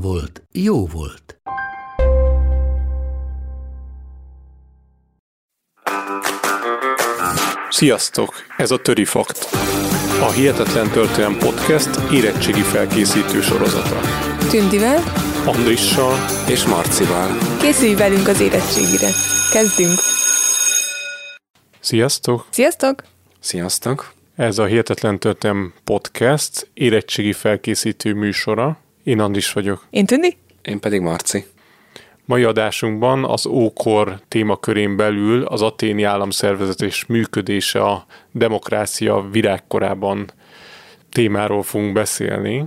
volt, jó volt. Sziasztok! Ez a Töri Fakt. A Hihetetlen Történelem Podcast érettségi felkészítő sorozata. Tündivel, Andrissal és Marcival. készülj velünk az érettségire. Kezdünk! Sziasztok! Sziasztok! Sziasztok! Ez a Hihetetlen Történelem Podcast érettségi felkészítő műsora. Én Andris vagyok. Én Tündi? Én pedig Marci. Mai adásunkban az ókor témakörén belül az aténi államszervezet és működése a demokrácia virágkorában témáról fogunk beszélni.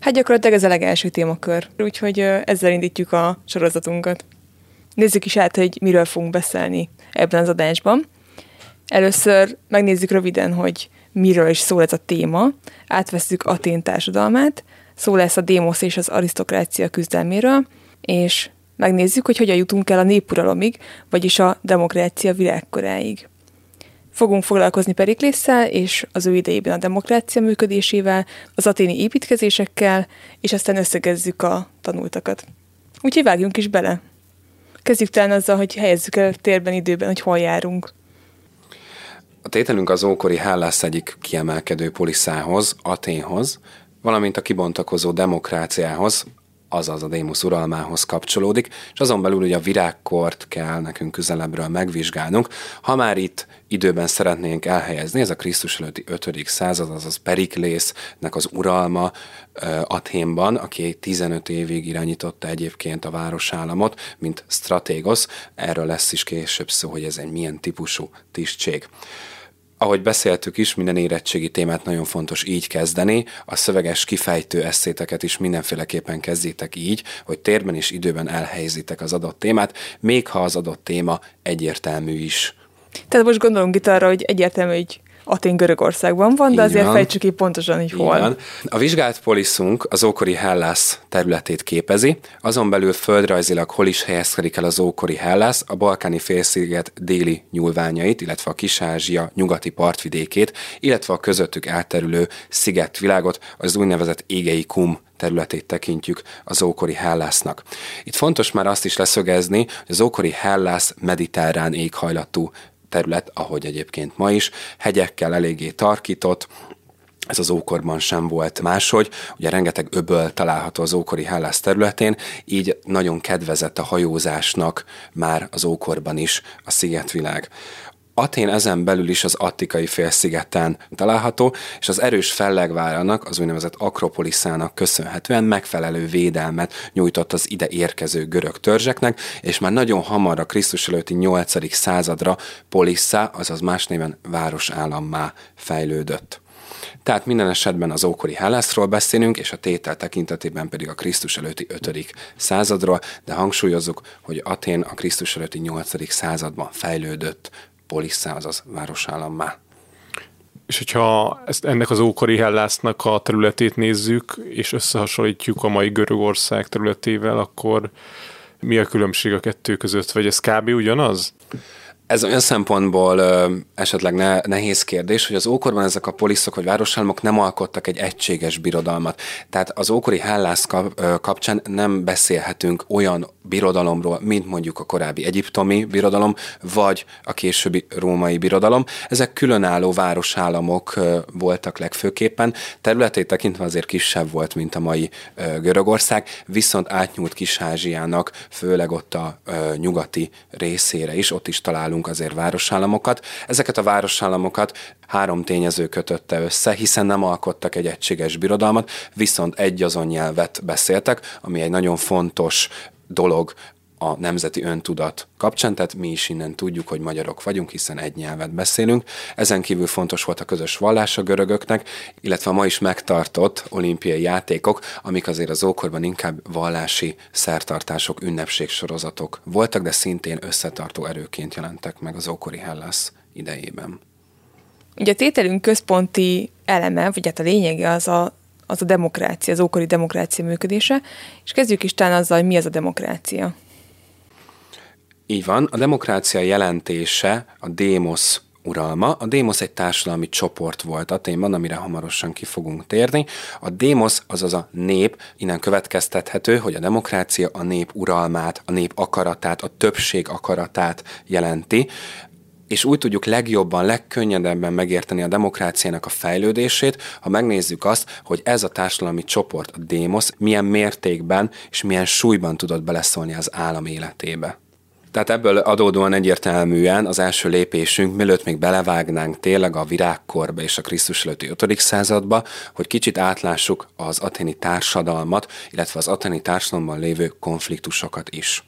Hát gyakorlatilag ez a legelső témakör, úgyhogy ezzel indítjuk a sorozatunkat. Nézzük is át, hogy miről fogunk beszélni ebben az adásban. Először megnézzük röviden, hogy miről is szól ez a téma. Átvesszük Atén társadalmát, szó lesz a démosz és az arisztokrácia küzdelméről, és megnézzük, hogy hogyan jutunk el a népuralomig, vagyis a demokrácia virágkoráig. Fogunk foglalkozni Periklésszel és az ő idejében a demokrácia működésével, az aténi építkezésekkel, és aztán összegezzük a tanultakat. Úgyhogy vágjunk is bele. Kezdjük talán azzal, hogy helyezzük el térben, időben, hogy hol járunk. A tételünk az ókori Hellász egyik kiemelkedő poliszához, Aténhoz, valamint a kibontakozó demokráciához, azaz a Démusz uralmához kapcsolódik, és azon belül ugye a virágkort kell nekünk közelebbről megvizsgálnunk. Ha már itt időben szeretnénk elhelyezni, ez a Krisztus előtti 5. század, azaz Periklésznek az uralma Athénban, aki 15 évig irányította egyébként a városállamot, mint stratégosz. Erről lesz is később szó, hogy ez egy milyen típusú tisztség. Ahogy beszéltük is, minden érettségi témát nagyon fontos így kezdeni, a szöveges kifejtő eszéteket is mindenféleképpen kezdjétek így, hogy térben és időben elhelyezitek az adott témát, még ha az adott téma egyértelmű is. Tehát most gondolunk itt arra, hogy egyértelmű, hogy Atén Görögországban van, de Így azért van. fejtsük ki pontosan, hogy Így hol. van. A vizsgált poliszunk az ókori Hellász területét képezi, azon belül földrajzilag hol is helyezkedik el az ókori Hellász, a balkáni félsziget déli nyúlványait, illetve a Kis-Ázsia nyugati partvidékét, illetve a közöttük elterülő szigetvilágot, az úgynevezett égei kum területét tekintjük az ókori Hellásznak. Itt fontos már azt is leszögezni, hogy az ókori Hellász mediterrán éghajlatú terület, ahogy egyébként ma is, hegyekkel eléggé tarkított, ez az ókorban sem volt máshogy, ugye rengeteg öböl található az ókori Hellász területén, így nagyon kedvezett a hajózásnak már az ókorban is a szigetvilág. Atén ezen belül is az Attikai félszigeten található, és az erős fellegvárának, az úgynevezett Akropoliszának köszönhetően megfelelő védelmet nyújtott az ide érkező görög törzseknek, és már nagyon hamar a Krisztus előtti 8. századra Polissá, azaz más néven városállammá fejlődött. Tehát minden esetben az ókori Hellászról beszélünk, és a tétel tekintetében pedig a Krisztus előtti 5. századról, de hangsúlyozzuk, hogy Atén a Krisztus előtti 8. században fejlődött Polissá, azaz városállammá. És hogyha ezt, ennek az ókori Hellásznak a területét nézzük, és összehasonlítjuk a mai Görögország területével, akkor mi a különbség a kettő között? Vagy ez kb. ugyanaz? Ez olyan szempontból ö, esetleg ne, nehéz kérdés, hogy az ókorban ezek a poliszok vagy városállamok nem alkottak egy egységes birodalmat. Tehát az ókori Hellász kapcsán nem beszélhetünk olyan birodalomról, mint mondjuk a korábbi egyiptomi birodalom, vagy a későbbi római birodalom. Ezek különálló városállamok voltak legfőképpen. Területét tekintve azért kisebb volt, mint a mai Görögország, viszont átnyúlt Kis-Ázsiának, főleg ott a nyugati részére is, ott is találunk azért városállamokat. Ezeket a városállamokat három tényező kötötte össze, hiszen nem alkottak egy egységes birodalmat, viszont egy azon nyelvet beszéltek, ami egy nagyon fontos dolog a nemzeti öntudat kapcsán, tehát mi is innen tudjuk, hogy magyarok vagyunk, hiszen egy nyelvet beszélünk. Ezen kívül fontos volt a közös vallás a görögöknek, illetve a ma is megtartott olimpiai játékok, amik azért az ókorban inkább vallási szertartások, ünnepségsorozatok voltak, de szintén összetartó erőként jelentek meg az ókori Hellas idejében. Ugye a tételünk központi eleme, vagy hát a lényege az a, az a demokrácia, az ókori demokrácia működése, és kezdjük is talán azzal, hogy mi az a demokrácia. Így van, a demokrácia jelentése a démosz uralma. A démosz egy társadalmi csoport volt Aténban, amire hamarosan ki fogunk térni. A démosz, azaz a nép, innen következtethető, hogy a demokrácia a nép uralmát, a nép akaratát, a többség akaratát jelenti és úgy tudjuk legjobban, legkönnyedebben megérteni a demokráciának a fejlődését, ha megnézzük azt, hogy ez a társadalmi csoport, a démosz, milyen mértékben és milyen súlyban tudott beleszólni az állam életébe. Tehát ebből adódóan egyértelműen az első lépésünk, mielőtt még belevágnánk tényleg a virágkorba és a Krisztus előtti 5. századba, hogy kicsit átlássuk az aténi társadalmat, illetve az aténi társadalomban lévő konfliktusokat is.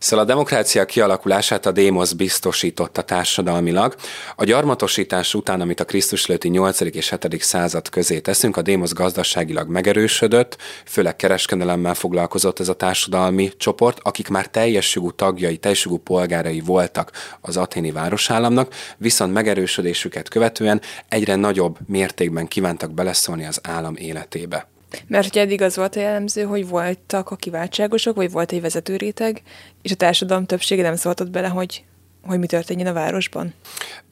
Szóval a demokrácia kialakulását a démosz biztosította társadalmilag. A gyarmatosítás után, amit a Krisztus előtti 8. és 7. század közé teszünk, a démosz gazdaságilag megerősödött, főleg kereskedelemmel foglalkozott ez a társadalmi csoport, akik már teljes jogú tagjai, teljes jogú polgárai voltak az aténi városállamnak, viszont megerősödésüket követően egyre nagyobb mértékben kívántak beleszólni az állam életébe. Mert hogy eddig az volt a jellemző, hogy voltak a kiváltságosok, vagy volt egy vezetőréteg, és a társadalom többsége nem szóltott bele, hogy hogy mi történjen a városban?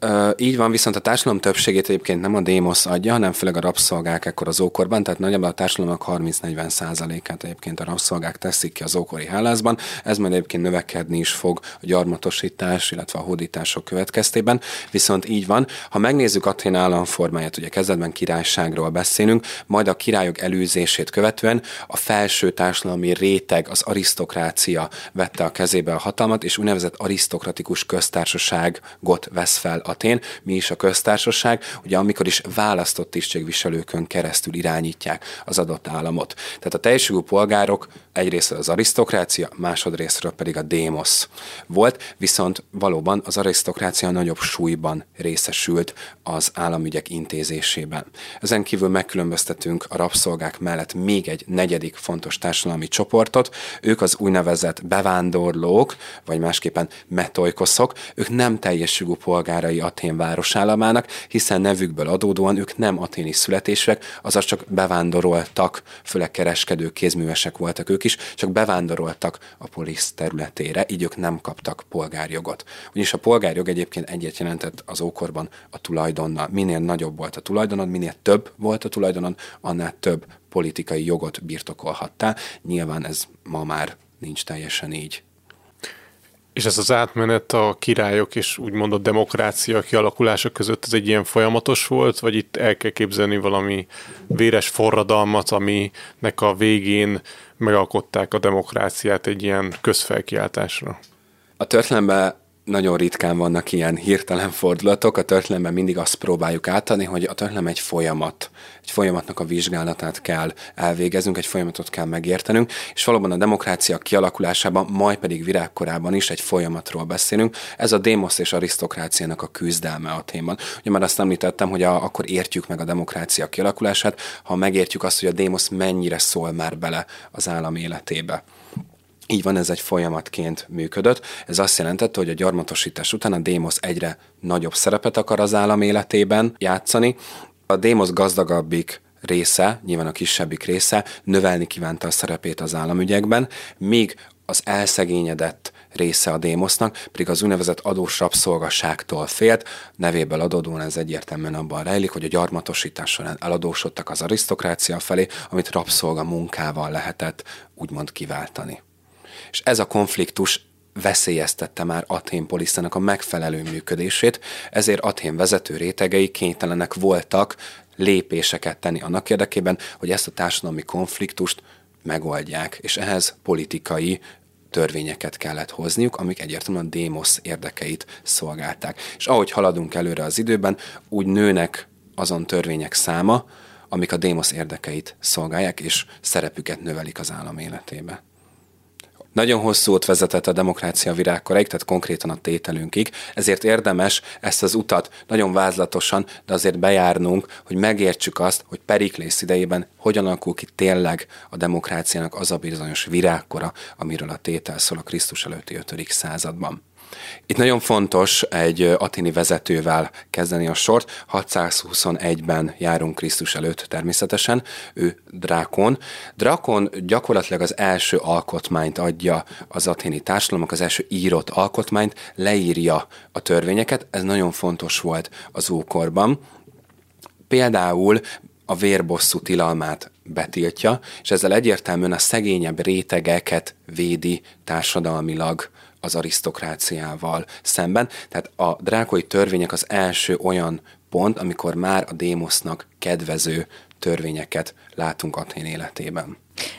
Ö, így van, viszont a társadalom többségét egyébként nem a démosz adja, hanem főleg a rabszolgák ekkor az ókorban, tehát nagyjából a társadalomnak 30-40 százalékát egyébként a rabszolgák teszik ki az ókori hálázban. Ez majd egyébként növekedni is fog a gyarmatosítás, illetve a hódítások következtében. Viszont így van, ha megnézzük Athén államformáját, ugye kezdetben királyságról beszélünk, majd a királyok előzését követően a felső társadalmi réteg, az arisztokrácia vette a kezébe a hatalmat, és úgynevezett arisztokratikus köztársaságot vesz fel Atén. Mi is a köztársaság? Ugye amikor is választott tisztségviselőkön keresztül irányítják az adott államot. Tehát a teljességű polgárok egyrészt az arisztokrácia, másodrésztről pedig a démosz volt, viszont valóban az arisztokrácia nagyobb súlyban részesült az államügyek intézésében. Ezen kívül megkülönböztetünk a rabszolgák mellett még egy negyedik fontos társadalmi csoportot, ők az úgynevezett bevándorlók, vagy másképpen metoikoszok, magyarok, ők nem teljes jogú polgárai Atén városállamának, hiszen nevükből adódóan ők nem aténi születések, azaz csak bevándoroltak, főleg kereskedők, kézművesek voltak ők is, csak bevándoroltak a polisz területére, így ők nem kaptak polgárjogot. Ugyanis a polgárjog egyébként egyet jelentett az ókorban a tulajdonnal. Minél nagyobb volt a tulajdonod, minél több volt a tulajdonod, annál több politikai jogot birtokolhattál. Nyilván ez ma már nincs teljesen így. És ez az átmenet a királyok és úgymond a demokrácia kialakulása között ez egy ilyen folyamatos volt, vagy itt el kell képzelni valami véres forradalmat, aminek a végén megalkották a demokráciát egy ilyen közfelkiáltásra? A történelemben nagyon ritkán vannak ilyen hirtelen fordulatok. A történelemben mindig azt próbáljuk átadni, hogy a történelem egy folyamat. Egy folyamatnak a vizsgálatát kell elvégeznünk, egy folyamatot kell megértenünk, és valóban a demokrácia kialakulásában, majd pedig virágkorában is egy folyamatról beszélünk. Ez a démosz és arisztokráciának a küzdelme a témban. Ugye már azt említettem, hogy a, akkor értjük meg a demokrácia kialakulását, ha megértjük azt, hogy a démosz mennyire szól már bele az állam életébe. Így van, ez egy folyamatként működött. Ez azt jelentette, hogy a gyarmatosítás után a démosz egyre nagyobb szerepet akar az állam életében játszani. A démosz gazdagabbik része, nyilván a kisebbik része növelni kívánta a szerepét az államügyekben, míg az elszegényedett része a démosznak, pedig az úgynevezett adós rabszolgaságtól félt, nevéből adódóan ez egyértelműen abban rejlik, hogy a gyarmatosítás során eladósodtak az arisztokrácia felé, amit rabszolga munkával lehetett úgymond kiváltani és ez a konfliktus veszélyeztette már Athén poliszának a megfelelő működését, ezért Athén vezető rétegei kénytelenek voltak lépéseket tenni annak érdekében, hogy ezt a társadalmi konfliktust megoldják, és ehhez politikai törvényeket kellett hozniuk, amik egyértelműen a démosz érdekeit szolgálták. És ahogy haladunk előre az időben, úgy nőnek azon törvények száma, amik a démosz érdekeit szolgálják, és szerepüket növelik az állam életébe. Nagyon hosszú út vezetett a demokrácia virágkoráig, tehát konkrétan a tételünkig, ezért érdemes ezt az utat nagyon vázlatosan, de azért bejárnunk, hogy megértsük azt, hogy Periklész idejében hogyan alakul ki tényleg a demokráciának az a bizonyos virágkora, amiről a tétel szól a Krisztus előtti 5. században. Itt nagyon fontos egy atini vezetővel kezdeni a sort. 621-ben járunk Krisztus előtt természetesen, ő Drákon. Drákon gyakorlatilag az első alkotmányt adja az atini társadalomnak, az első írott alkotmányt, leírja a törvényeket, ez nagyon fontos volt az ókorban. Például a vérbosszú tilalmát betiltja, és ezzel egyértelműen a szegényebb rétegeket védi társadalmilag az arisztokráciával szemben. Tehát a drákoi törvények az első olyan pont, amikor már a démosznak kedvező törvényeket látunk Athén életében.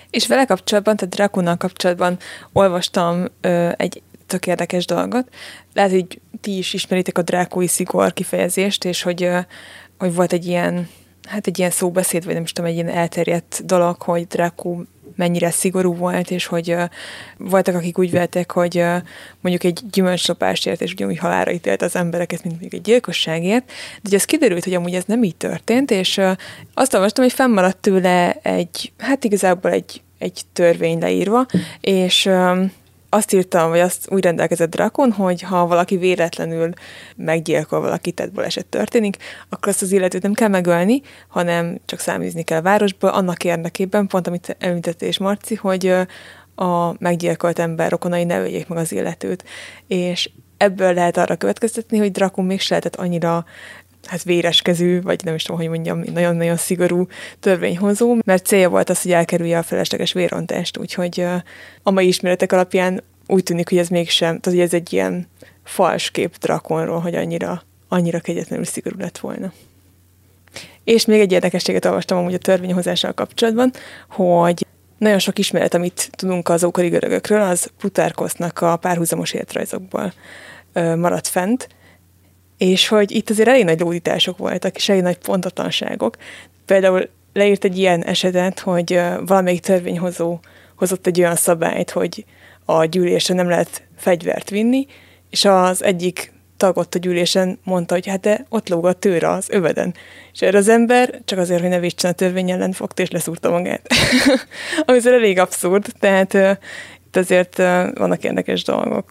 És vele kapcsolatban, tehát Drakonnal kapcsolatban olvastam ö, egy tök érdekes dolgot. Lehet, hogy ti is ismeritek a drákói szigor kifejezést, és hogy, ö, hogy volt egy ilyen hát egy ilyen szóbeszéd, vagy nem is tudom, egy ilyen elterjedt dolog, hogy Drákó mennyire szigorú volt, és hogy uh, voltak, akik úgy vélték, hogy mondjuk egy gyümölcslopásért, és ugyanúgy halára ítélt az embereket, mint mondjuk egy gyilkosságért, de ugye az kiderült, hogy amúgy ez nem így történt, és uh, azt olvastam, hogy fennmaradt tőle egy, hát igazából egy, egy törvény leírva, és azt írtam, vagy azt úgy rendelkezett Drakon, hogy ha valaki véletlenül meggyilkol valakit, tehát baleset történik, akkor azt az illetőt nem kell megölni, hanem csak száműzni kell a városba, annak érdekében, pont amit említett és Marci, hogy a meggyilkolt ember rokonai ne öljék meg az illetőt. És ebből lehet arra következtetni, hogy Drakon még se lehetett annyira hát véreskezű, vagy nem is tudom, hogy mondjam, nagyon-nagyon szigorú törvényhozó, mert célja volt az, hogy elkerülje a felesleges vérontást, úgyhogy a mai ismeretek alapján úgy tűnik, hogy ez mégsem, tehát hogy ez egy ilyen fals kép drakonról, hogy annyira, annyira kegyetlenül szigorú lett volna. És még egy érdekességet olvastam amúgy a törvényhozással kapcsolatban, hogy nagyon sok ismeret, amit tudunk az ókori görögökről, az Putárkosznak a párhuzamos életrajzokból maradt fent, és hogy itt azért elég nagy lódítások voltak, és elég nagy pontatlanságok. Például leírt egy ilyen esetet, hogy valamelyik törvényhozó hozott egy olyan szabályt, hogy a gyűlésre nem lehet fegyvert vinni, és az egyik tag ott a gyűlésen mondta, hogy hát de ott lóg a tőre az öveden. És erre az ember csak azért, hogy ne védsen a törvény ellen fogta, és leszúrta magát. Ami azért elég abszurd, tehát uh, itt azért uh, vannak érdekes dolgok.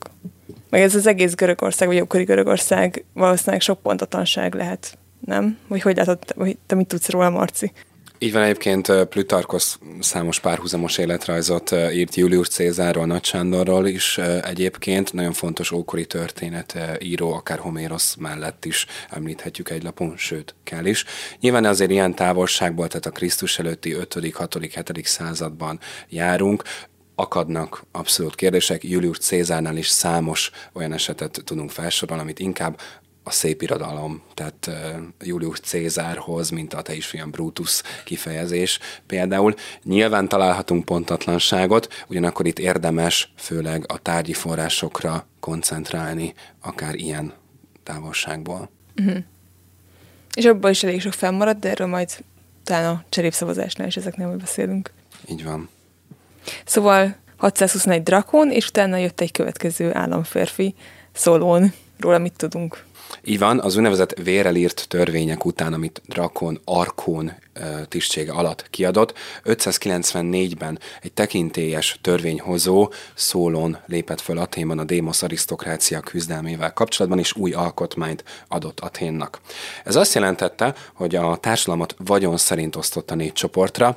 Meg ez az egész Görögország, vagy ókori Görögország valószínűleg sok pontatlanság lehet, nem? Vagy hogy látod, hogy te mit tudsz róla, Marci? Így van egyébként Plutarkosz számos párhuzamos életrajzot írt Julius Cézárról, Nagy Sándorról is egyébként. Nagyon fontos ókori történet író, akár Homérosz mellett is említhetjük egy lapon, sőt, kell is. Nyilván azért ilyen távolságból, tehát a Krisztus előtti 5., 6., 7. században járunk akadnak abszolút kérdések. Julius Cézárnál is számos olyan esetet tudunk felsorolni, amit inkább a szép irodalom, tehát uh, Julius Cézárhoz, mint a te is fiam Brutus kifejezés például. Nyilván találhatunk pontatlanságot, ugyanakkor itt érdemes főleg a tárgyi forrásokra koncentrálni, akár ilyen távolságból. Uh-huh. És abban is elég sok fennmaradt, de erről majd talán a cserépszavazásnál is ezeknél majd beszélünk. Így van. Szóval 621 drakon, és utána jött egy következő államférfi, Szolón. Róla mit tudunk? Így van, az úgynevezett vérrel írt törvények után, amit Drakon Arkón tisztsége alatt kiadott, 594-ben egy tekintélyes törvényhozó Szólon lépett föl Aténban a démosz arisztokrácia küzdelmével kapcsolatban, és új alkotmányt adott Aténnak. Ez azt jelentette, hogy a társadalmat vagyon szerint osztotta négy csoportra,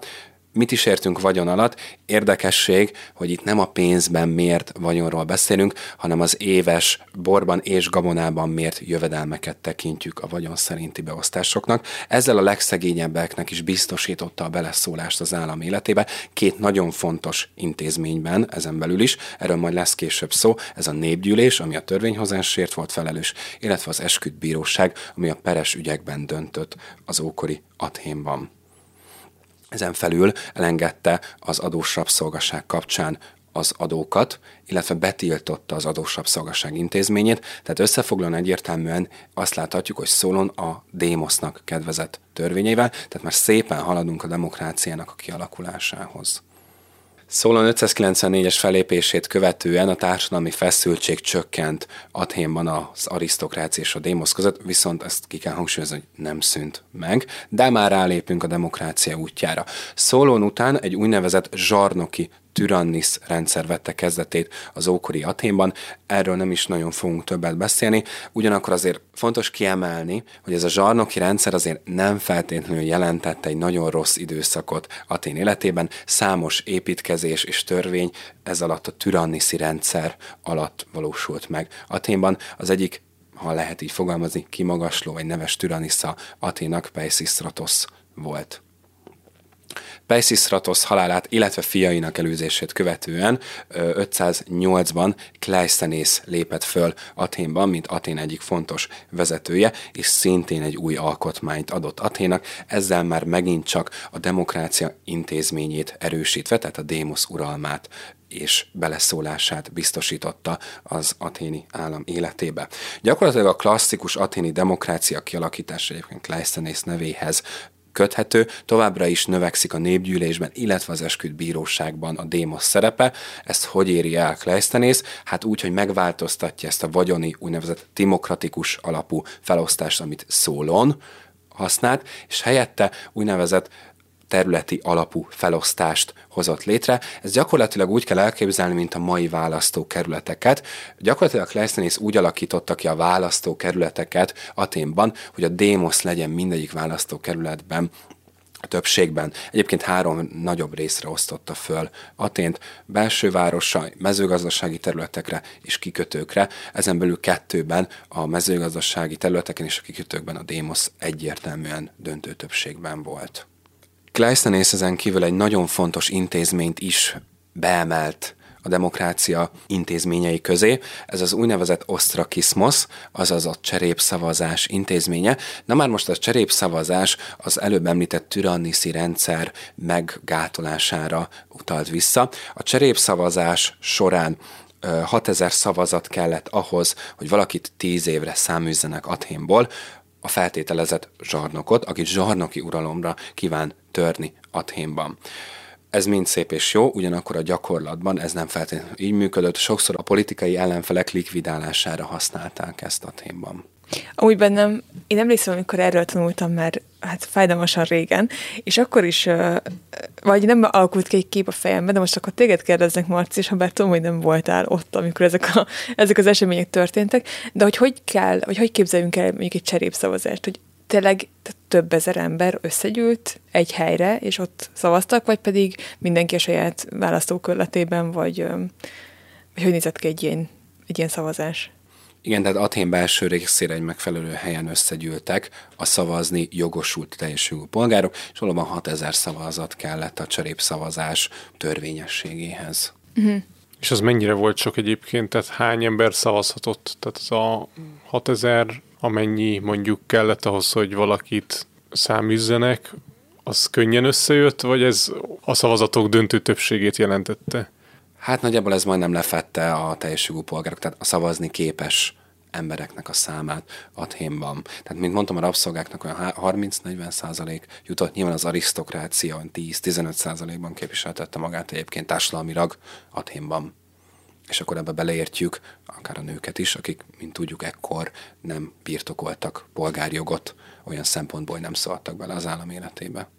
Mit is értünk vagyon alatt? Érdekesség, hogy itt nem a pénzben mért vagyonról beszélünk, hanem az éves borban és gabonában mért jövedelmeket tekintjük a vagyon szerinti beosztásoknak. Ezzel a legszegényebbeknek is biztosította a beleszólást az állam életébe. Két nagyon fontos intézményben, ezen belül is, erről majd lesz később szó, ez a népgyűlés, ami a törvényhozásért volt felelős, illetve az esküdbíróság, ami a peres ügyekben döntött az ókori Athénban. Ezen felül elengedte az adós rabszolgaság kapcsán az adókat, illetve betiltotta az adós rabszolgaság intézményét, tehát összefoglalóan egyértelműen azt láthatjuk, hogy Szólon a démosznak kedvezett törvényeivel, tehát már szépen haladunk a demokráciának a kialakulásához. Szólon 594-es felépését követően a társadalmi feszültség csökkent Athénban az arisztokrácia és a démosz között, viszont ezt ki kell hangsúlyozni, hogy nem szűnt meg, de már rálépünk a demokrácia útjára. Szólón után egy úgynevezett zsarnoki Tyrannis rendszer vette kezdetét az ókori Aténban. Erről nem is nagyon fogunk többet beszélni, ugyanakkor azért fontos kiemelni, hogy ez a zsarnoki rendszer azért nem feltétlenül jelentette egy nagyon rossz időszakot Atén életében. Számos építkezés és törvény ez alatt a Tyranniszi rendszer alatt valósult meg. Aténban az egyik ha lehet így fogalmazni, kimagasló vagy neves Tyrannisza Aténak Peisistratos volt. Peisistratos halálát, illetve fiainak előzését követően 508-ban Kleisthenész lépett föl Aténban, mint Atén egyik fontos vezetője, és szintén egy új alkotmányt adott Aténak, ezzel már megint csak a demokrácia intézményét erősítve, tehát a démosz uralmát és beleszólását biztosította az aténi állam életébe. Gyakorlatilag a klasszikus aténi demokrácia kialakítása egyébként Kleisthenész nevéhez köthető, továbbra is növekszik a népgyűlésben, illetve az esküdt bíróságban a démosz szerepe. Ezt hogy éri el Kleisthenész? Hát úgy, hogy megváltoztatja ezt a vagyoni úgynevezett demokratikus alapú felosztást, amit szólon használt, és helyette úgynevezett területi alapú felosztást hozott létre. Ez gyakorlatilag úgy kell elképzelni, mint a mai választókerületeket. Gyakorlatilag Kleisthenész úgy alakította ki a választókerületeket Aténban, hogy a démosz legyen mindegyik választókerületben a többségben. Egyébként három nagyobb részre osztotta föl Atént, belső városa, mezőgazdasági területekre és kikötőkre. Ezen belül kettőben a mezőgazdasági területeken és a kikötőkben a Démosz egyértelműen döntő többségben volt. Kleisthenész ezen kívül egy nagyon fontos intézményt is beemelt a demokrácia intézményei közé. Ez az úgynevezett osztrakizmos, azaz a cserépszavazás intézménye. Na már most a cserépszavazás az előbb említett tyranniszi rendszer meggátolására utalt vissza. A cserépszavazás során 6000 szavazat kellett ahhoz, hogy valakit 10 évre száműzzenek Athénból, a feltételezett zsarnokot, akit zsarnoki uralomra kíván törni Athénban. Ez mind szép és jó, ugyanakkor a gyakorlatban ez nem feltétlenül így működött. Sokszor a politikai ellenfelek likvidálására használták ezt Athénban. Úgy bennem, én emlékszem, amikor erről tanultam már hát fájdalmasan régen, és akkor is, vagy nem alakult ki egy kép a fejemben, de most akkor téged kérdeznek, Marci, és ha bár tudom, hogy nem voltál ott, amikor ezek, a, ezek az események történtek, de hogy hogy kell, vagy hogy képzeljünk el mondjuk egy cserépszavazást, hogy tényleg több ezer ember összegyűlt egy helyre, és ott szavaztak, vagy pedig mindenki a saját választókörletében, vagy, vagy hogy nézett ki egy ilyen, egy ilyen szavazás? Igen, tehát Atén belső részére egy megfelelő helyen összegyűltek a szavazni jogosult teljes jogú polgárok, és valóban 6000 szavazat kellett a cserépszavazás törvényességéhez. Uh-huh. És az mennyire volt sok egyébként? Tehát hány ember szavazhatott? Tehát az a 6000, amennyi mondjuk kellett ahhoz, hogy valakit száműzzenek, az könnyen összejött, vagy ez a szavazatok döntő többségét jelentette? Hát nagyjából ez majdnem lefette a teljes jogú polgárok, tehát a szavazni képes embereknek a számát Athénban. Tehát, mint mondtam, a rabszolgáknak olyan 30-40 százalék jutott, nyilván az arisztokrácia 10-15 százalékban képviseltette magát egyébként társadalmilag Athénban. És akkor ebbe beleértjük akár a nőket is, akik, mint tudjuk, ekkor nem birtokoltak polgárjogot, olyan szempontból, nem szóltak bele az állam életébe.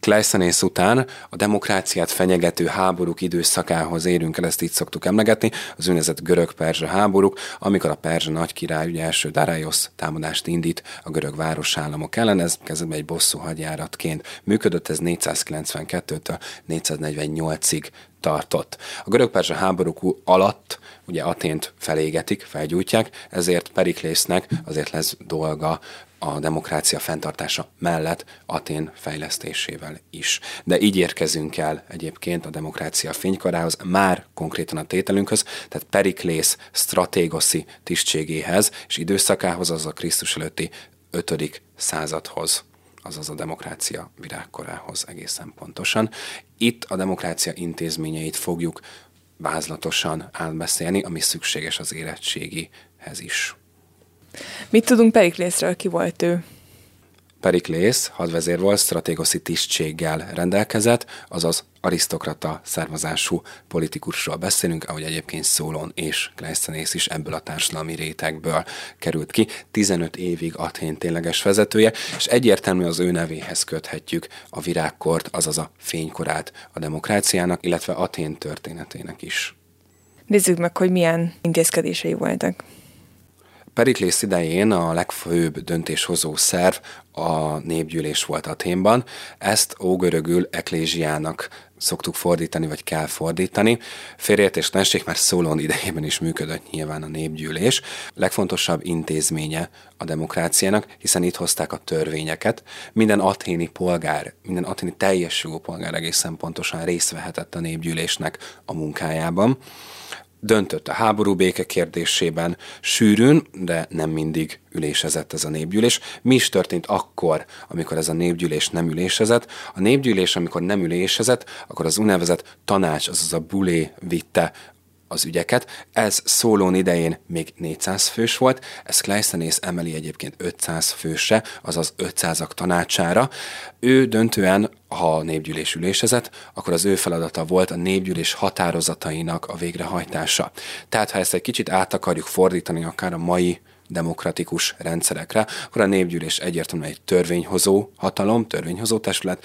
Kleisthenész után a demokráciát fenyegető háborúk időszakához érünk el, ezt így szoktuk emlegetni, az úgynevezett görög-perzsa háborúk, amikor a perzsa nagy király, ugye első Darius támadást indít a görög városállamok ellen, ez kezdetben egy bosszú hadjáratként működött, ez 492-től 448-ig tartott. A görög-perzsa háborúk alatt ugye Atént felégetik, felgyújtják, ezért Periklésznek azért lesz dolga a demokrácia fenntartása mellett Atén fejlesztésével is. De így érkezünk el egyébként a demokrácia fénykarához, már konkrétan a tételünkhöz, tehát Periklész stratégoszi tisztségéhez és időszakához, az a Krisztus előtti 5. századhoz azaz a demokrácia virágkorához egészen pontosan. Itt a demokrácia intézményeit fogjuk vázlatosan átbeszélni, ami szükséges az érettségihez is. Mit tudunk Periklészről, ki volt ő? Periklész hadvezér volt, stratégoszi tisztséggel rendelkezett, azaz arisztokrata származású politikusról beszélünk, ahogy egyébként Szólon és Kleisthenész is ebből a társadalmi rétegből került ki. 15 évig Athén tényleges vezetője, és egyértelmű az ő nevéhez köthetjük a virágkort, azaz a fénykorát a demokráciának, illetve Athén történetének is. Nézzük meg, hogy milyen intézkedései voltak. Periklész idején a legfőbb döntéshozó szerv a népgyűlés volt Aténban. Ezt ógörögül eklésiának szoktuk fordítani, vagy kell fordítani. Félreértéstenség már Szólón idejében is működött nyilván a népgyűlés. Legfontosabb intézménye a demokráciának, hiszen itt hozták a törvényeket. Minden aténi polgár, minden aténi teljes jogú polgár egészen pontosan részt vehetett a népgyűlésnek a munkájában döntött a háború béke kérdésében, sűrűn, de nem mindig ülésezett ez a népgyűlés. Mi is történt akkor, amikor ez a népgyűlés nem ülésezett? A népgyűlés, amikor nem ülésezett, akkor az úgynevezett tanács, azaz a bulé vitte az ügyeket. Ez szólón idején még 400 fős volt, ez Kleisthenész emeli egyébként 500 fősre, azaz 500-ak tanácsára. Ő döntően, ha a népgyűlés ülésezett, akkor az ő feladata volt a népgyűlés határozatainak a végrehajtása. Tehát ha ezt egy kicsit át akarjuk fordítani akár a mai demokratikus rendszerekre, akkor a népgyűlés egyértelműen egy törvényhozó hatalom, törvényhozó testület,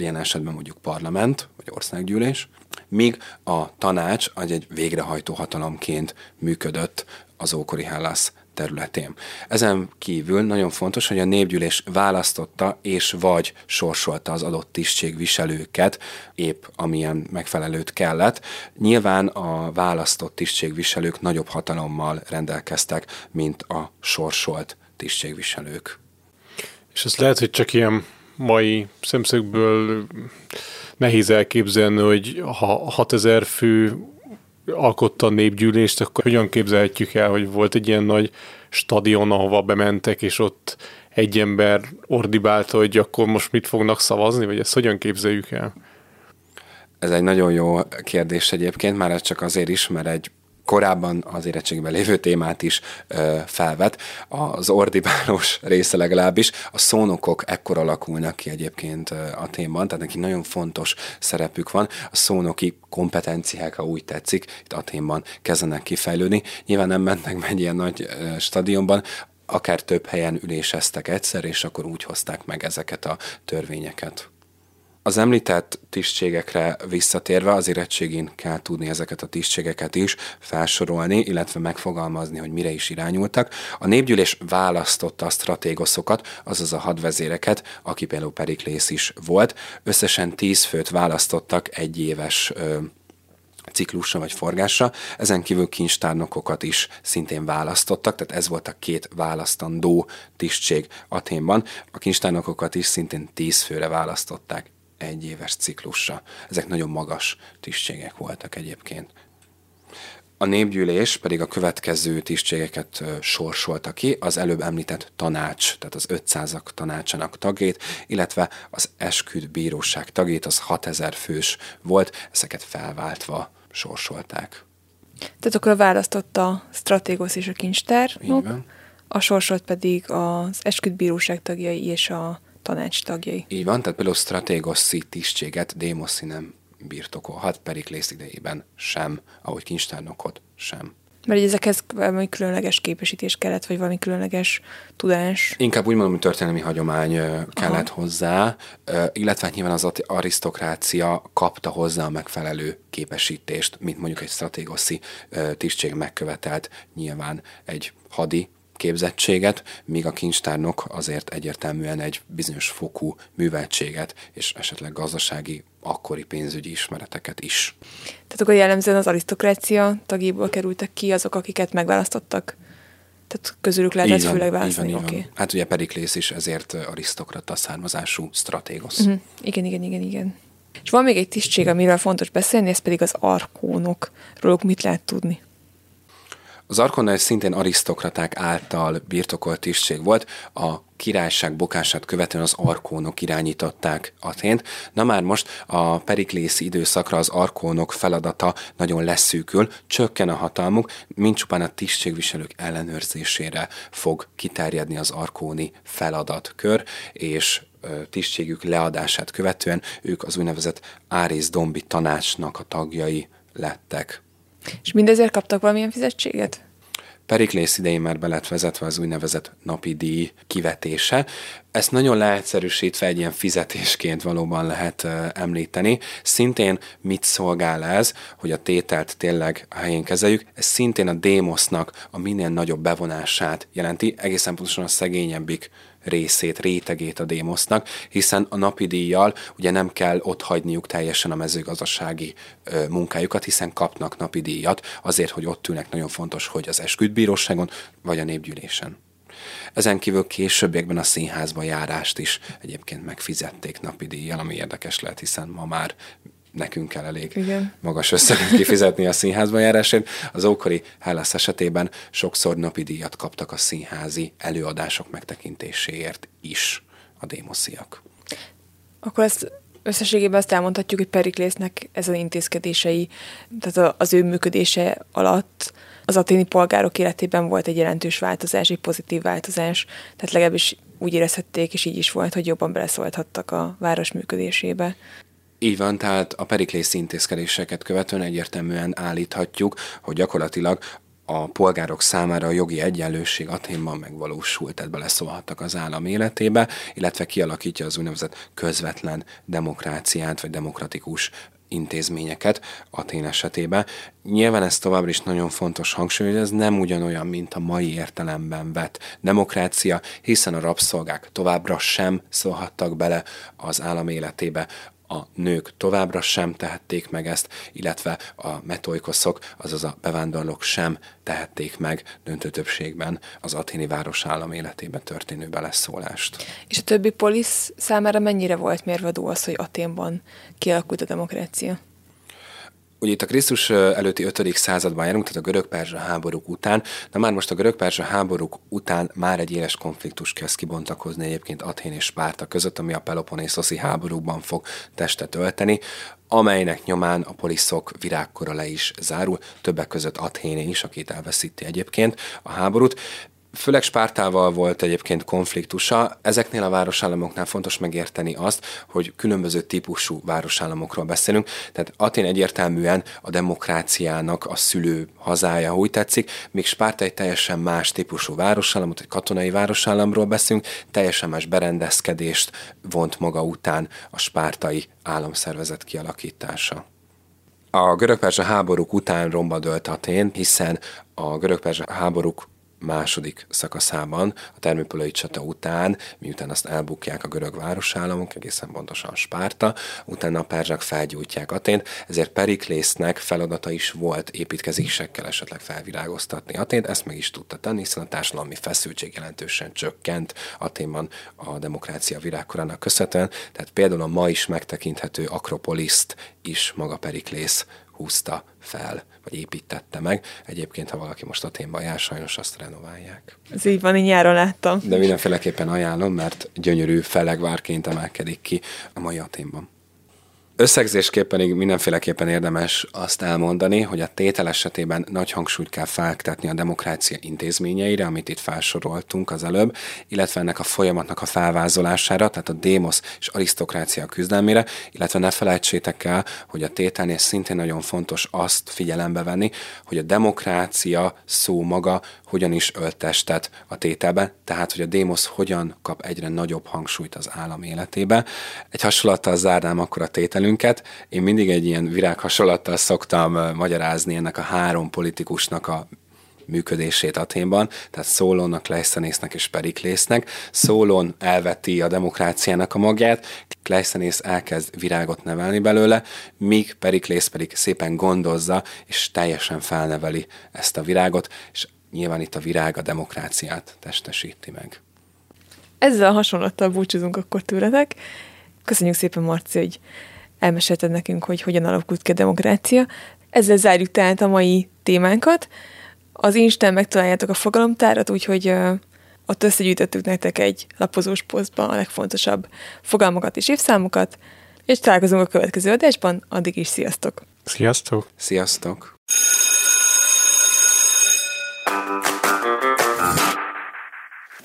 ilyen esetben mondjuk parlament, vagy országgyűlés, míg a tanács egy végrehajtó hatalomként működött az ókori Hellász területén. Ezen kívül nagyon fontos, hogy a népgyűlés választotta és vagy sorsolta az adott tisztségviselőket, épp amilyen megfelelőt kellett. Nyilván a választott tisztségviselők nagyobb hatalommal rendelkeztek, mint a sorsolt tisztségviselők. És ez lehet, hogy csak ilyen mai szemszögből nehéz elképzelni, hogy ha 6000 fő alkotta a népgyűlést, akkor hogyan képzelhetjük el, hogy volt egy ilyen nagy stadion, ahova bementek, és ott egy ember ordibálta, hogy akkor most mit fognak szavazni, vagy ezt hogyan képzeljük el? Ez egy nagyon jó kérdés egyébként, már ez csak azért is, mert egy korábban az érettségben lévő témát is ö, felvet. Az ordibálós része legalábbis, a szónokok ekkor alakulnak ki egyébként a témban, tehát neki nagyon fontos szerepük van. A szónoki kompetenciák, ha úgy tetszik, itt Aténban kezdenek kifejlődni. Nyilván nem mentek meg egy ilyen nagy stadionban, akár több helyen üléseztek egyszer, és akkor úgy hozták meg ezeket a törvényeket. Az említett tisztségekre visszatérve az érettségén kell tudni ezeket a tisztségeket is felsorolni, illetve megfogalmazni, hogy mire is irányultak. A népgyűlés választotta a stratégoszokat, azaz a hadvezéreket, aki például Periklész is volt. Összesen tíz főt választottak egy éves ciklusra vagy forgásra. Ezen kívül kincstárnokokat is szintén választottak, tehát ez volt a két választandó tisztség Aténban. A kincstárnokokat is szintén tíz főre választották egy éves ciklusra. Ezek nagyon magas tisztségek voltak egyébként. A népgyűlés pedig a következő tisztségeket sorsolta ki, az előbb említett tanács, tehát az 500-ak tanácsának tagjét, illetve az esküd bíróság tagjét, az 6000 fős volt, ezeket felváltva sorsolták. Tehát akkor választott a stratégos és a kincstárnok, a sorsolt pedig az esküdbíróság tagjai és a tanács tagjai. Így van, tehát például Stratégoszi tisztséget Démoszi nem birtokolhat, Periklész idejében sem, ahogy kincstárnokot sem. Mert ezekhez valami különleges képesítés kellett, vagy valami különleges tudás? Inkább úgy mondom, hogy történelmi hagyomány kellett Aha. hozzá, illetve hát nyilván az arisztokrácia kapta hozzá a megfelelő képesítést, mint mondjuk egy stratégoszi tisztség megkövetelt nyilván egy hadi képzettséget, míg a kincstárnok azért egyértelműen egy bizonyos fokú műveltséget és esetleg gazdasági akkori pénzügyi ismereteket is. Tehát akkor jellemzően az arisztokrácia tagjából kerültek ki azok, akiket megválasztottak? Tehát közülük lehetett van, főleg választani? Így van, okay. Hát ugye Periklész is ezért arisztokrata származású stratégosz. Uh-huh. Igen, igen, igen, igen. És van még egy tisztség, amiről fontos beszélni, ez pedig az arkónok. Róluk mit lehet tudni? Az Arkonna szintén arisztokraták által birtokolt tisztség volt, a királyság bokását követően az arkónok irányították Athént. Na már most a periklészi időszakra az arkónok feladata nagyon leszűkül, csökken a hatalmuk, mint csupán a tisztségviselők ellenőrzésére fog kiterjedni az arkóni feladatkör, és tisztségük leadását követően ők az úgynevezett Árész Dombi tanácsnak a tagjai lettek. És mindezért kaptak valamilyen fizetséget? Periklész idején már be vezetve az úgynevezett napi díj kivetése. Ezt nagyon leegyszerűsítve egy ilyen fizetésként valóban lehet említeni. Szintén mit szolgál ez, hogy a tételt tényleg a helyén kezeljük? Ez szintén a démosznak a minél nagyobb bevonását jelenti, egészen pontosan a szegényebbik részét, rétegét a démosznak, hiszen a napi díjjal ugye nem kell ott hagyniuk teljesen a mezőgazdasági ö, munkájukat, hiszen kapnak napi díjat azért, hogy ott ülnek nagyon fontos, hogy az esküdbíróságon vagy a népgyűlésen. Ezen kívül későbbiekben a színházba járást is egyébként megfizették napi díjjal, ami érdekes lehet, hiszen ma már nekünk kell elég Igen. magas összeget kifizetni a színházba járásért. Az ókori Hellas esetében sokszor napi díjat kaptak a színházi előadások megtekintéséért is a démosziak. Akkor ezt összességében azt elmondhatjuk, hogy Periklésznek ez az intézkedései, tehát az ő működése alatt az aténi polgárok életében volt egy jelentős változás, egy pozitív változás, tehát legalábbis úgy érezhették, és így is volt, hogy jobban beleszólhattak a város működésébe. Így van, tehát a periklész intézkedéseket követően egyértelműen állíthatjuk, hogy gyakorlatilag a polgárok számára a jogi egyenlőség Aténban megvalósult, tehát beleszólhattak az állam életébe, illetve kialakítja az úgynevezett közvetlen demokráciát, vagy demokratikus intézményeket Atén esetében. Nyilván ez továbbra is nagyon fontos hangsúly, hogy ez nem ugyanolyan, mint a mai értelemben vett demokrácia, hiszen a rabszolgák továbbra sem szólhattak bele az állam életébe a nők továbbra sem tehették meg ezt, illetve a metoikoszok, azaz a bevándorlók sem tehették meg döntő többségben az aténi városállam életében történő beleszólást. És a többi polisz számára mennyire volt mérvadó az, hogy Aténban kialakult a demokrácia? Ugye itt a Krisztus előtti 5. században járunk, tehát a görög-perzsa háborúk után, de már most a görög-perzsa háborúk után már egy éles konfliktus kezd kibontakozni egyébként Athén és Spárta között, ami a Peloponnészoszi háborúkban fog testet ölteni amelynek nyomán a poliszok virágkora le is zárul, többek között Athéné is, akit elveszíti egyébként a háborút. Főleg Spártával volt egyébként konfliktusa. Ezeknél a városállamoknál fontos megérteni azt, hogy különböző típusú városállamokról beszélünk. Tehát Atén egyértelműen a demokráciának a szülő hazája, úgy tetszik, míg Spárta egy teljesen más típusú városállamot, egy katonai városállamról beszélünk, teljesen más berendezkedést vont maga után a spártai államszervezet kialakítása. A görög háborúk után romba dölt Atén, hiszen a görög háborúk második szakaszában, a termőpolai csata után, miután azt elbukják a görög városállamok, egészen pontosan Spárta, utána a perzsák felgyújtják Atént, ezért Periklésznek feladata is volt építkezésekkel esetleg felvirágoztatni Atént, ezt meg is tudta tenni, hiszen a társadalmi feszültség jelentősen csökkent Aténban a demokrácia virágkorának köszönhetően, tehát például a ma is megtekinthető Akropoliszt is maga Periklész húzta fel, vagy építette meg. Egyébként, ha valaki most a témba jár, sajnos azt renoválják. Ez így van, én nyáron láttam. De mindenféleképpen ajánlom, mert gyönyörű felegvárként emelkedik ki a mai Aténban. Összegzésképpen mindenféleképpen érdemes azt elmondani, hogy a tétel esetében nagy hangsúlyt kell feltetni a demokrácia intézményeire, amit itt felsoroltunk az előbb, illetve ennek a folyamatnak a felvázolására, tehát a démosz és arisztokrácia küzdelmére, illetve ne felejtsétek el, hogy a tételnél szintén nagyon fontos azt figyelembe venni, hogy a demokrácia szó maga hogyan is öltestet a tételbe, tehát hogy a démosz hogyan kap egyre nagyobb hangsúlyt az állam életébe. Egy hasonlattal zárnám akkor a tételünket. Én mindig egy ilyen virághasonlattal szoktam magyarázni ennek a három politikusnak a működését Aténban, tehát Szólónnak, Kleiszenésznek és Periklésznek. Szólón elveti a demokráciának a magját, Kleiszenész elkezd virágot nevelni belőle, míg Periklész pedig szépen gondozza, és teljesen felneveli ezt a virágot, és nyilván itt a virág a demokráciát testesíti meg. Ezzel a hasonlattal búcsúzunk akkor tőletek. Köszönjük szépen, Marci, hogy elmesélted nekünk, hogy hogyan alakult ki a demokrácia. Ezzel zárjuk tehát a mai témánkat. Az Instán megtaláljátok a fogalomtárat, úgyhogy uh, ott összegyűjtöttük nektek egy lapozós posztba a legfontosabb fogalmakat és évszámokat, és találkozunk a következő adásban, addig is sziasztok! Sziasztok! Sziasztok!